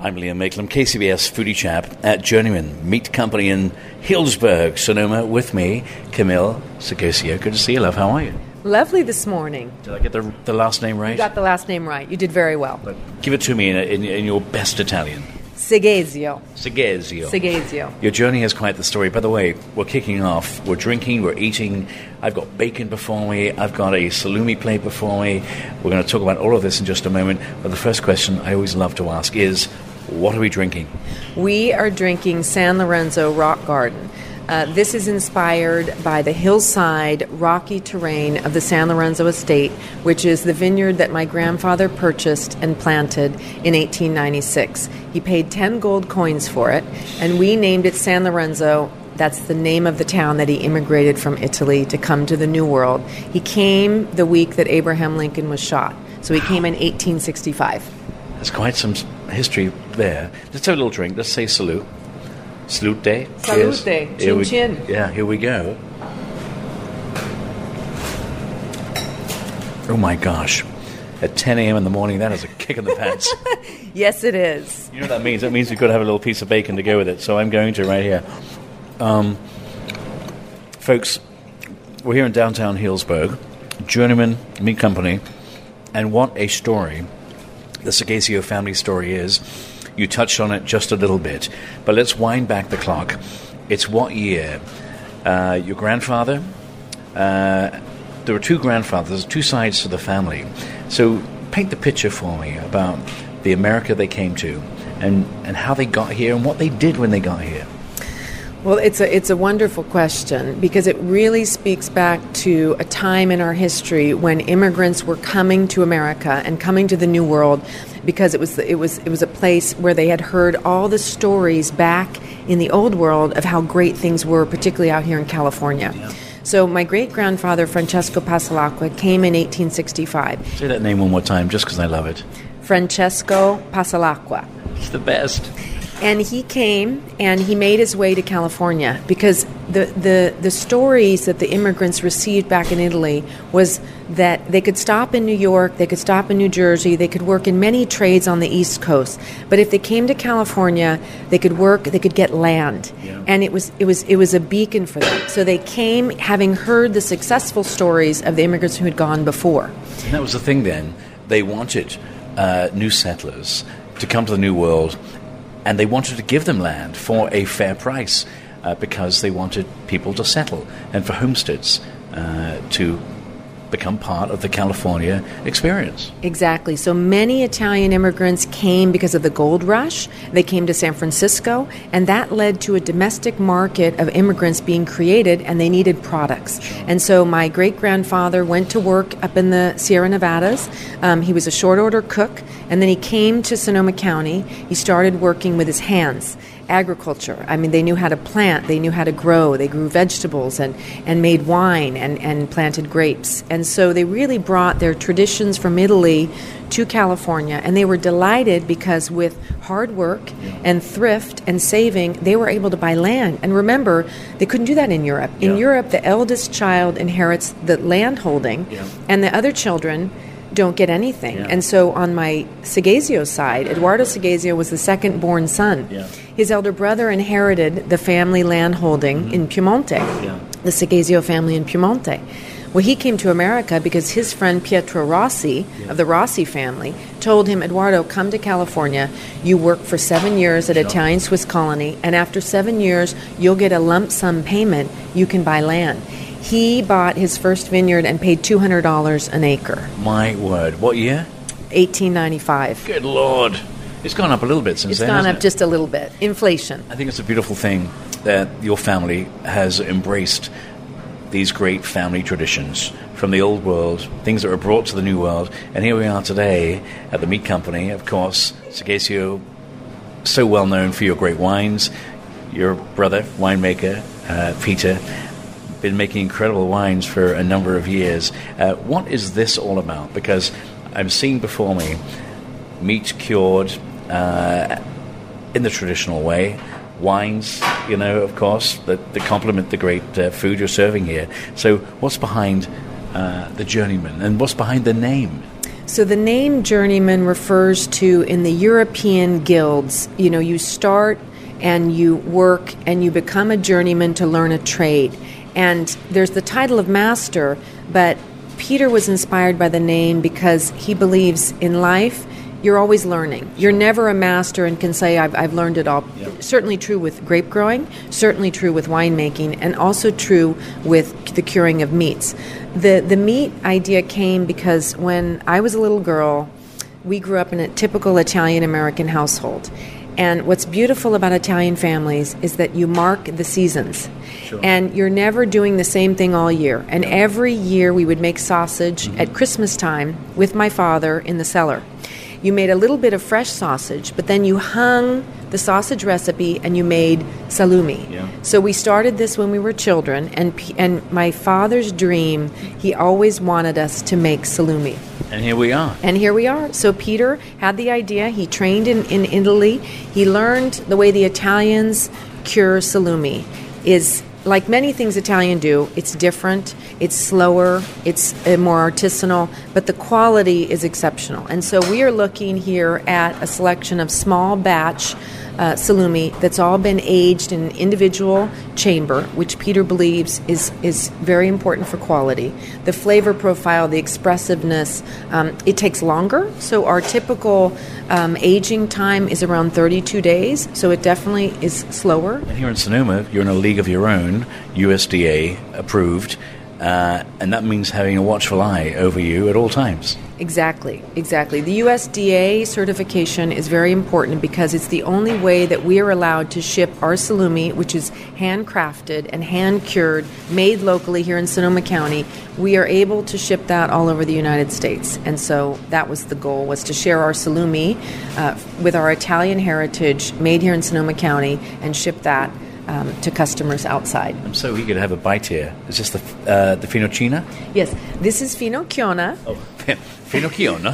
I'm Liam Mayclem, KCBS Foodie Chap at Journeyman Meat Company in Healdsburg, Sonoma. With me, Camille Seghesio. Good to see you, love. How are you? Lovely this morning. Did I get the, the last name right? You got the last name right. You did very well. But give it to me in, in, in your best Italian. Seghesio. Seghesio. Seghesio. Your journey has quite the story. By the way, we're kicking off. We're drinking, we're eating. I've got bacon before me. I've got a salumi plate before me. We're going to talk about all of this in just a moment. But the first question I always love to ask is what are we drinking? We are drinking San Lorenzo Rock Garden. Uh, this is inspired by the hillside, rocky terrain of the San Lorenzo estate, which is the vineyard that my grandfather purchased and planted in 1896. He paid 10 gold coins for it, and we named it San Lorenzo. That's the name of the town that he immigrated from Italy to come to the New World. He came the week that Abraham Lincoln was shot, so he came in 1865. There's quite some history there. Let's have a little drink. Let's say salute. Salute day. Cheers. Salute. Here Chin we- chin. Yeah, here we go. Oh my gosh. At 10 a.m. in the morning, that is a kick in the pants. Yes, it is. you know what that means? That means we've got to have a little piece of bacon to go with it. So I'm going to right here. Um, folks, we're here in downtown Healdsburg, Journeyman Meat Company, and what a story the Seghesio family story is. You touched on it just a little bit, but let's wind back the clock. It's what year? Uh, your grandfather? Uh, there were two grandfathers, two sides to the family. So paint the picture for me about the America they came to and, and how they got here and what they did when they got here. Well, it's a it's a wonderful question because it really speaks back to a time in our history when immigrants were coming to America and coming to the New World because it was it was it was a place where they had heard all the stories back in the old world of how great things were, particularly out here in California. So my great grandfather Francesco Pasalacqua came in 1865. Say that name one more time just because I love it. Francesco Pasalacqua. It's the best. And he came and he made his way to California because the, the, the stories that the immigrants received back in Italy was that they could stop in New York, they could stop in New Jersey, they could work in many trades on the East Coast. But if they came to California, they could work, they could get land. And it was, it, was, it was a beacon for them. So they came having heard the successful stories of the immigrants who had gone before. And that was the thing then. They wanted uh, new settlers to come to the New World, and they wanted to give them land for a fair price uh, because they wanted people to settle and for homesteads uh, to become part of the California experience. Exactly. So many Italian immigrants came because of the gold rush. They came to San Francisco, and that led to a domestic market of immigrants being created, and they needed products. And so my great grandfather went to work up in the Sierra Nevadas. Um, he was a short order cook, and then he came to Sonoma County. He started working with his hands agriculture. I mean, they knew how to plant, they knew how to grow, they grew vegetables and, and made wine and, and planted grapes. And so they really brought their traditions from Italy to California. And they were delighted because with hard work and thrift and saving, they were able to buy land. And remember, they couldn't do that in Europe. In Yeah. Europe, the eldest child inherits the land holding, Yeah. and the other children don't get anything. Yeah. And so on my Seghesio side, Edoardo Seghesio was the second born son. Yeah. His elder brother inherited the family land holding mm-hmm. in Piemonte, the Seghesio family in Piemonte. Well, he came to America because his friend Pietro Rossi of the Rossi family told him, Edoardo, come to California. You work for seven years at Italian Swiss colony, and after seven years, you'll get a lump sum payment. You can buy land. He bought his first vineyard and paid $200 an acre, My word. What year? 1895. Good Lord. It's gone up a little bit since It's then. gone hasn't up it? just a little bit. Inflation. I think it's a beautiful thing that your family has embraced these great family traditions from the old world, things that were brought to the new world. And here we are today at the meat company, of course, Seghesio so well known for your great wines. Your brother, winemaker, uh, Peter, been making incredible wines for a number of years. Uh, what is this all about? Because I'm seeing before me meat cured uh, in the traditional way, wines, you know, of course, that, that complement the great uh, food you're serving here. So, what's behind uh, the journeyman and what's behind the name? So the name journeyman refers to in the European guilds, you know, you start and you work and you become a journeyman to learn a trade. And there's the title of master, but Peter was inspired by the name because he believes in life you're always learning. You're never a master and can say, I've, I've learned it all. Yep. Certainly true with grape growing, certainly true with winemaking, and also true with the curing of meats. The, the meat idea came because when I was a little girl, we grew up in a typical Italian American household. And what's beautiful about Italian families is that you mark the seasons. Sure. And you're never doing the same thing all year. And every year we would make sausage mm-hmm. at Christmas time with my father in the cellar. You made a little bit of fresh sausage, but then you hung the sausage recipe and you made salumi. Yeah. So we started this when we were children, and and my father's dream, he always wanted us to make salumi. And here we are. And here we are. So Peter had the idea. He trained in, in Italy. He learned the way the Italians cure salumi is like many things Italian do, it's different, it's slower, it's uh, more artisanal, but the quality is exceptional. And so we are looking here at a selection of small batch uh, salumi that's all been aged in an individual chamber, which Peter believes is, is very important for quality. The flavor profile, the expressiveness, um, it takes longer. So our typical um, aging time is around 32 days, so it definitely is slower. And here in Sonoma, you're in a league of your own, USDA approved, uh, and that means having a watchful eye over you at all times. Exactly, exactly. The USDA certification is very important because it's the only way that we are allowed to ship our salumi, which is handcrafted and hand cured, made locally here in Sonoma County. We are able to ship that all over the United States, and so that was the goal: was to share our salumi uh, with our Italian heritage, made here in Sonoma County, and ship that. Um, to customers outside. I'm so eager to have a bite here. Is this the uh, the Finocchiona? Yes, this is Finocchiona. Oh, Finocchiona.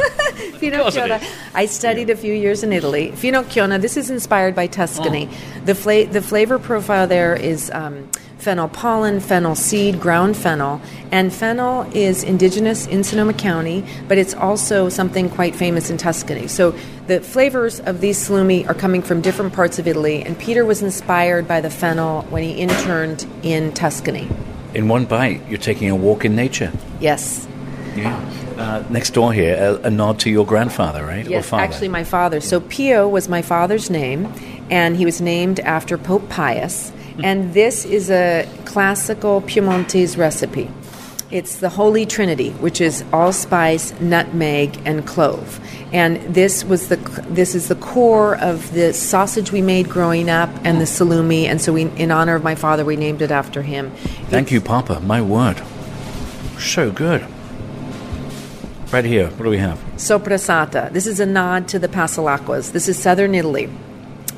Finocchiona. I studied a few years in Italy. Finocchiona. This is inspired by Tuscany. The fla- the flavor profile there is um, fennel pollen, fennel seed, ground fennel, and fennel is indigenous in Sonoma County, but it's also something quite famous in Tuscany. So the flavors of these salumi are coming from different parts of Italy, and Peter was inspired by the fennel when he interned in Tuscany. in one bite, you're taking a walk in nature. Yes. Yeah. Uh, next door here, a, a nod to your grandfather, right? Yes, actually, my father. So Pio was my father's name, and he was named after Pope Pius. And this is a classical Piemontese recipe. It's the Holy Trinity, which is allspice, nutmeg, and clove. And this was the this is the core of the sausage we made growing up, and the salumi. And so, we, in honor of my father, we named it after him. Thank you, Papa. My word. So good. Right here, what do we have? Soprasata. This is a nod to the Pasalacquas. This is southern Italy.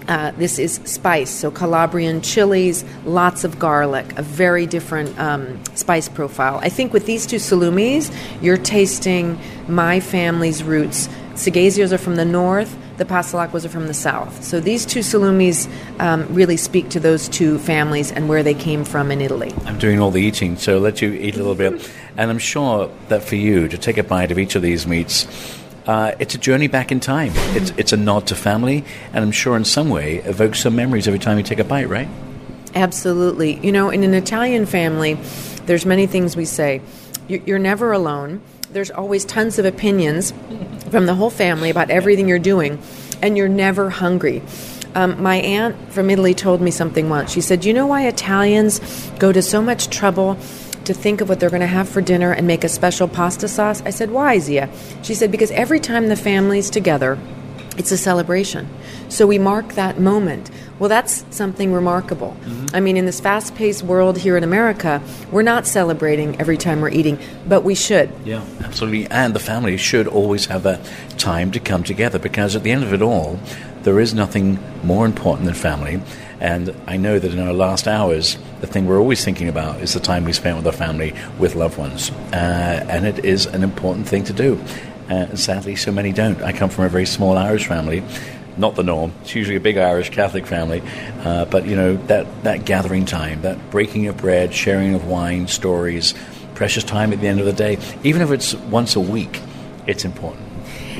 Uh, this is spice, so Calabrian chilies, lots of garlic, a very different um, spice profile. I think with these two salumis, you're tasting my family's roots. Seghesios are from the north, the Pasalacquas are from the south. So these two salumis um, really speak to those two families and where they came from in Italy. I'm doing all the eating, so I'll let you eat a little bit. And I'm sure that for you to take a bite of each of these meats, uh, it's a journey back in time. It's, it's a nod to family, and I'm sure in some way evokes some memories every time you take a bite, right? Absolutely. You know, in an Italian family, there's many things we say. You're never alone. There's always tons of opinions from the whole family about everything you're doing, and you're never hungry. Um, my aunt from Italy told me something once. She said, You know why Italians go to so much trouble to think of what they're going to have for dinner and make a special pasta sauce? I said, Why, Zia? She said, Because every time the family's together, it's a celebration. So we mark that moment. Well, that's something remarkable. I mean, in this fast paced world here in America, we're not celebrating every time we're eating, but we should. Yeah, absolutely. And the family should always have that time to come together because at the end of it all, there is nothing more important than family. And I know that in our last hours, the thing we're always thinking about is the time we spent with our family, with loved ones. Uh, and it is an important thing to do. Uh, sadly, so many don't. I come from a very small Irish family. Not the norm. It's usually a big Irish Catholic family. Uh, but, you know, that, that gathering time, that breaking of bread, sharing of wine, stories, precious time at the end of the day, even if it's once a week, it's important.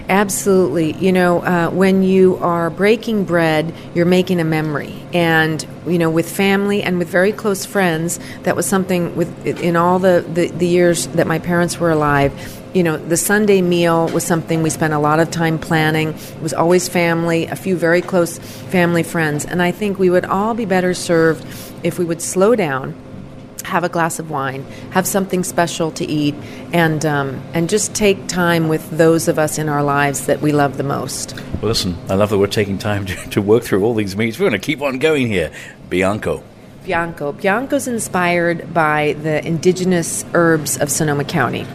Absolutely. You know, uh, when you are breaking bread, you're making a memory. And, you know, with family and with very close friends, that was something with in all the, the, the years that my parents were alive. You know, the Sunday meal was something we spent a lot of time planning. It was always family, a few very close family friends. And I think we would all be better served if we would slow down have a glass of wine, have something special to eat, and um, and just take time with those of us in our lives that we love the most. Well, listen, I love that we're taking time to, to work through all these meats. We're going to keep on going here. Bianco. Bianco. Bianco's inspired by the indigenous herbs of Sonoma County.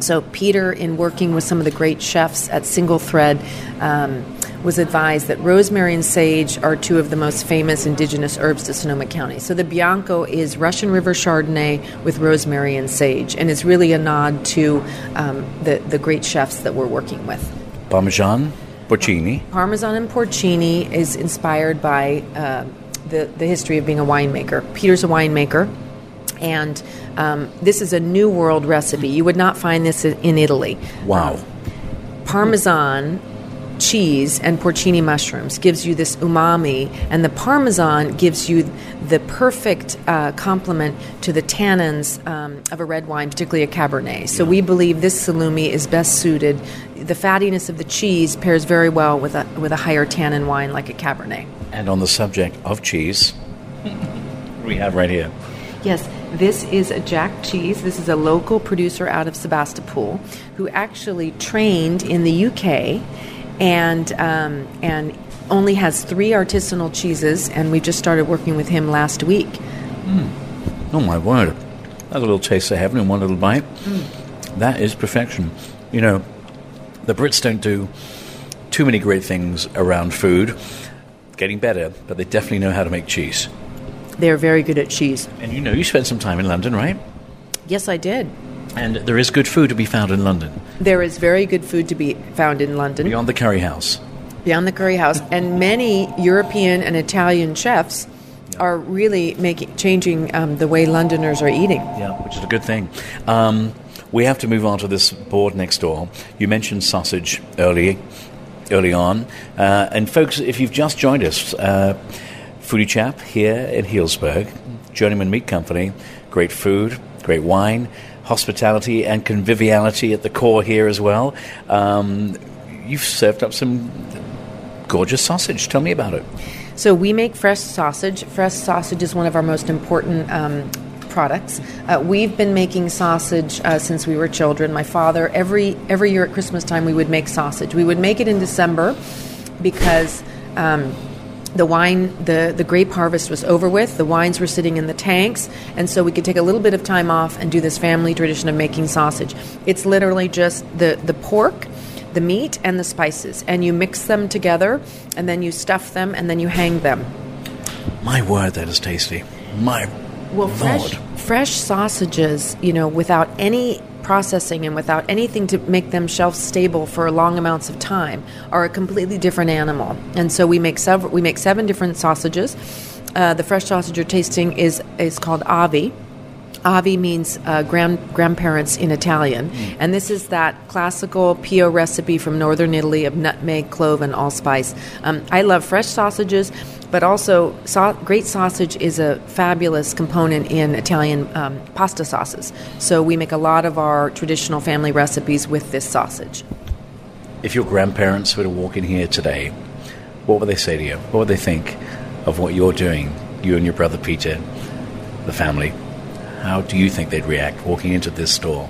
So, Peter, in working with some of the great chefs at Single Thread, um, was advised that rosemary and sage are two of the most famous indigenous herbs to Sonoma County. So, the Bianco is Russian River Chardonnay with rosemary and sage, and it's really a nod to um, the, the great chefs that we're working with. Parmesan, porcini. Parmesan and porcini is inspired by uh, the, the history of being a winemaker. Peter's a winemaker and um, this is a new world recipe. You would not find this in Italy. Wow. Parmesan cheese and porcini mushrooms gives you this umami, and the parmesan gives you the perfect uh, complement to the tannins um, of a red wine, particularly a cabernet. So we believe this salumi is best suited. The fattiness of the cheese pairs very well with a with a higher tannin wine like a cabernet. And on the subject of cheese, we have right here. Yes, this is a Jack Cheese. This is a local producer out of Sebastopol who actually trained in the UK and um, and only has three artisanal cheeses. And we just started working with him last week. Mm. Oh my word! That's a little taste of heaven in one little bite. Mm. That is perfection. You know, the Brits don't do too many great things around food. Getting better, but they definitely know how to make cheese. They're very good at cheese. And you know, you spent some time in London, right? Yes, I did. And there is good food to be found in London. There is very good food to be found in London. Beyond the curry house. Beyond the curry house. And many European and Italian chefs are really making changing um, the way Londoners are eating. Yeah, which is a good thing. Um, we have to move on to this board next door. You mentioned sausage early, early on, uh, and folks, if you've just joined us, uh, Foodie Chap here in Healdsburg, Journeyman Meat Company, great food, great wine, hospitality and conviviality at the core here as well. Um, you've served up some gorgeous sausage. Tell me about it. So we make fresh sausage. Fresh sausage is one of our most important um, products. Uh, we've been making sausage uh, since we were children. My father, every every year at Christmas time, we would make sausage. We would make it in December because. Um, the wine, the, the grape harvest was over with. The wines were sitting in the tanks, and so we could take a little bit of time off and do this family tradition of making sausage. It's literally just the, the pork, the meat, and the spices, and you mix them together, and then you stuff them, and then you hang them. My word, that is tasty. My well, Lord. fresh, fresh sausages, you know, without any processing and without anything to make them shelf stable for long amounts of time are a completely different animal. And so we make several we make seven different sausages. Uh, the fresh sausage you're tasting is is called avi. Avi means uh, grand, grandparents in Italian, mm. and this is that classical Pio recipe from northern Italy of nutmeg, clove, and allspice. Um, I love fresh sausages but also so- great sausage is a fabulous component in Italian um, pasta sauces. So we make a lot of our traditional family recipes with this sausage. If your grandparents were to walk in here today, what would they say to you? What would they think of what you're doing, you and your brother Peter, the family? How do you think they'd react walking into this store?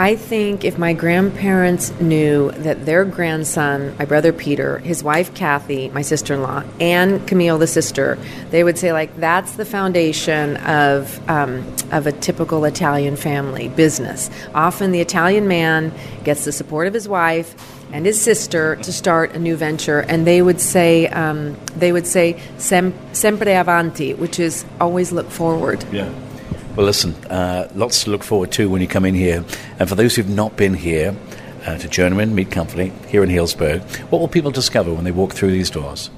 I think if my grandparents knew that their grandson, my brother Peter, his wife Kathy, my sister in law, and Camille, the sister, they would say, like, that's the foundation of, um, of a typical Italian family business. Often the Italian man gets the support of his wife and his sister to start a new venture, and they would say um, they would say Sem- sempre avanti, which is always look forward. Yeah. Well, listen, uh, lots to look forward to when you come in here. And for those who've not been here uh, to Journeyman Meat Company here in Healdsburg, what will people discover when they walk through these doors?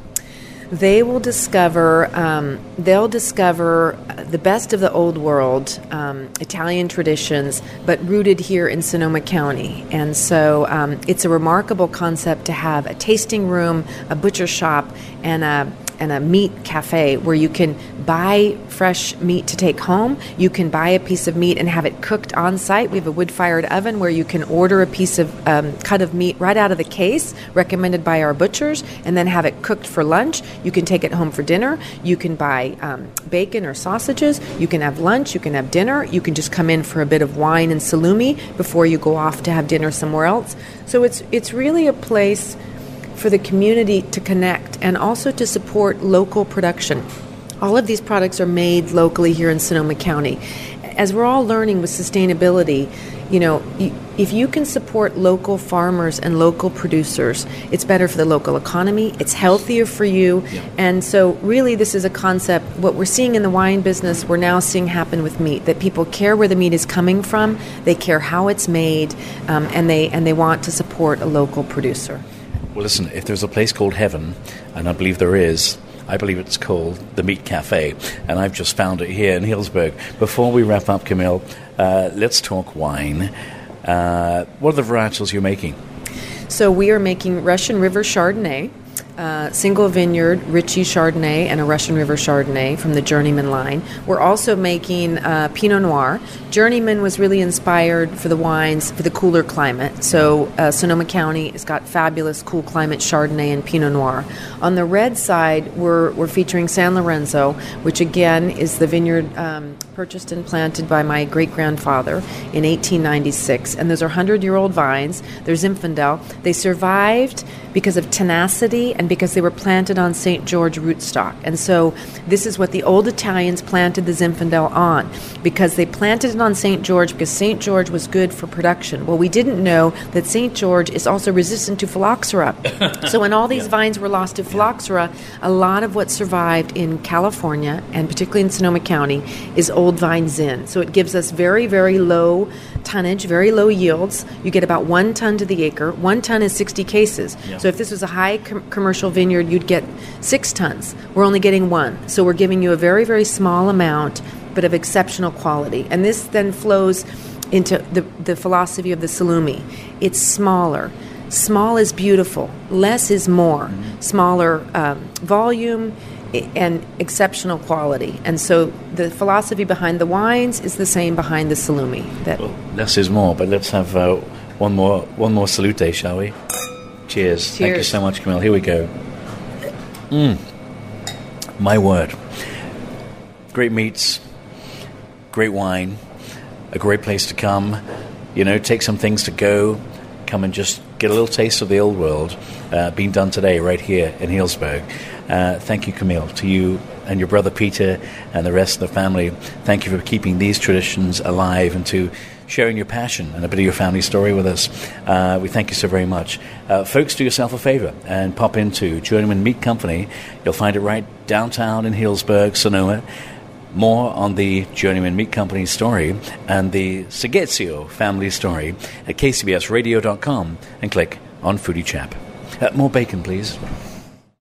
they will discover um, they'll discover the best of the old world um, Italian traditions, but rooted here in Sonoma County. And so um, it's a remarkable concept to have a tasting room, a butcher shop, and a and a meat cafe where you can buy fresh meat to take home. You can buy a piece of meat and have it cooked on site. We have a wood fired oven where you can order a piece of um, cut of meat right out of the case, recommended by our butchers, and then have it cooked for lunch. You can take it home for dinner. You can buy um, bacon or sausages. You can have lunch. You can have dinner. You can just come in for a bit of wine and salumi before you go off to have dinner somewhere else. So it's it's really a place for the community to connect and also to support local production. All of these products are made locally here in Sonoma County. As we're all learning with sustainability, you know, if you can support local farmers and local producers, it's better for the local economy, it's healthier for you. Yeah. And so, really, this is a concept. What we're seeing in the wine business, we're now seeing happen with meat that people care where the meat is coming from, they care how it's made, um, and, they, and they want to support a local producer. Well, listen, if there's a place called Heaven, and I believe there is, I believe it's called the Meat Cafe, and I've just found it here in Healdsburg. Before we wrap up, Camille, uh, let's talk wine. Uh, what are the varietals you're making? So we are making Russian River Chardonnay uh, single vineyard Ritchie Chardonnay and a Russian River Chardonnay from the Journeyman line. We're also making uh, Pinot Noir. Journeyman was really inspired for the wines for the cooler climate. So uh, Sonoma County has got fabulous cool climate Chardonnay and Pinot Noir. On the red side, we're, we're featuring San Lorenzo, which again is the vineyard um, purchased and planted by my great grandfather in 1896. And those are 100 year old vines. They're Zinfandel. They survived because of tenacity and because they were planted on St. George rootstock. And so this is what the old Italians planted the Zinfandel on because they planted it on St. George because St. George was good for production. Well, we didn't know that St. George is also resistant to phylloxera. so when all these yeah. vines were lost to phylloxera, a lot of what survived in California and particularly in Sonoma County is old vine Zin. So it gives us very, very low tonnage, very low yields. You get about one ton to the acre. One ton is 60 cases. Yeah. So if this was a high com- commercial vineyard, you'd get six tons. We're only getting one. So we're giving you a very, very small amount, but of exceptional quality. And this then flows into the, the philosophy of the Salumi. It's smaller. Small is beautiful. Less is more. Mm-hmm. Smaller um, volume and exceptional quality. And so the philosophy behind the wines is the same behind the salumi. That well, less is more. But let's have uh, one more one more salute, shall we? Cheers. Cheers. Thank you so much, Camille. Here we go. Mm. My word. Great meats, great wine, a great place to come. You know, take some things to go, come and just get a little taste of the old world uh, being done today right here in Healdsburg. Uh, thank you, Camille, to you and your brother Peter and the rest of the family. Thank you for keeping these traditions alive and to sharing your passion and a bit of your family story with us. Uh, we thank you so very much. Uh, folks, do yourself a favor and pop into Journeyman Meat Company. You'll find it right downtown in Healdsburg, Sonoma. More on the Journeyman Meat Company story and the Seghesio family story at kcbsradio.com and click on Foodie Chap. Uh, more bacon, please.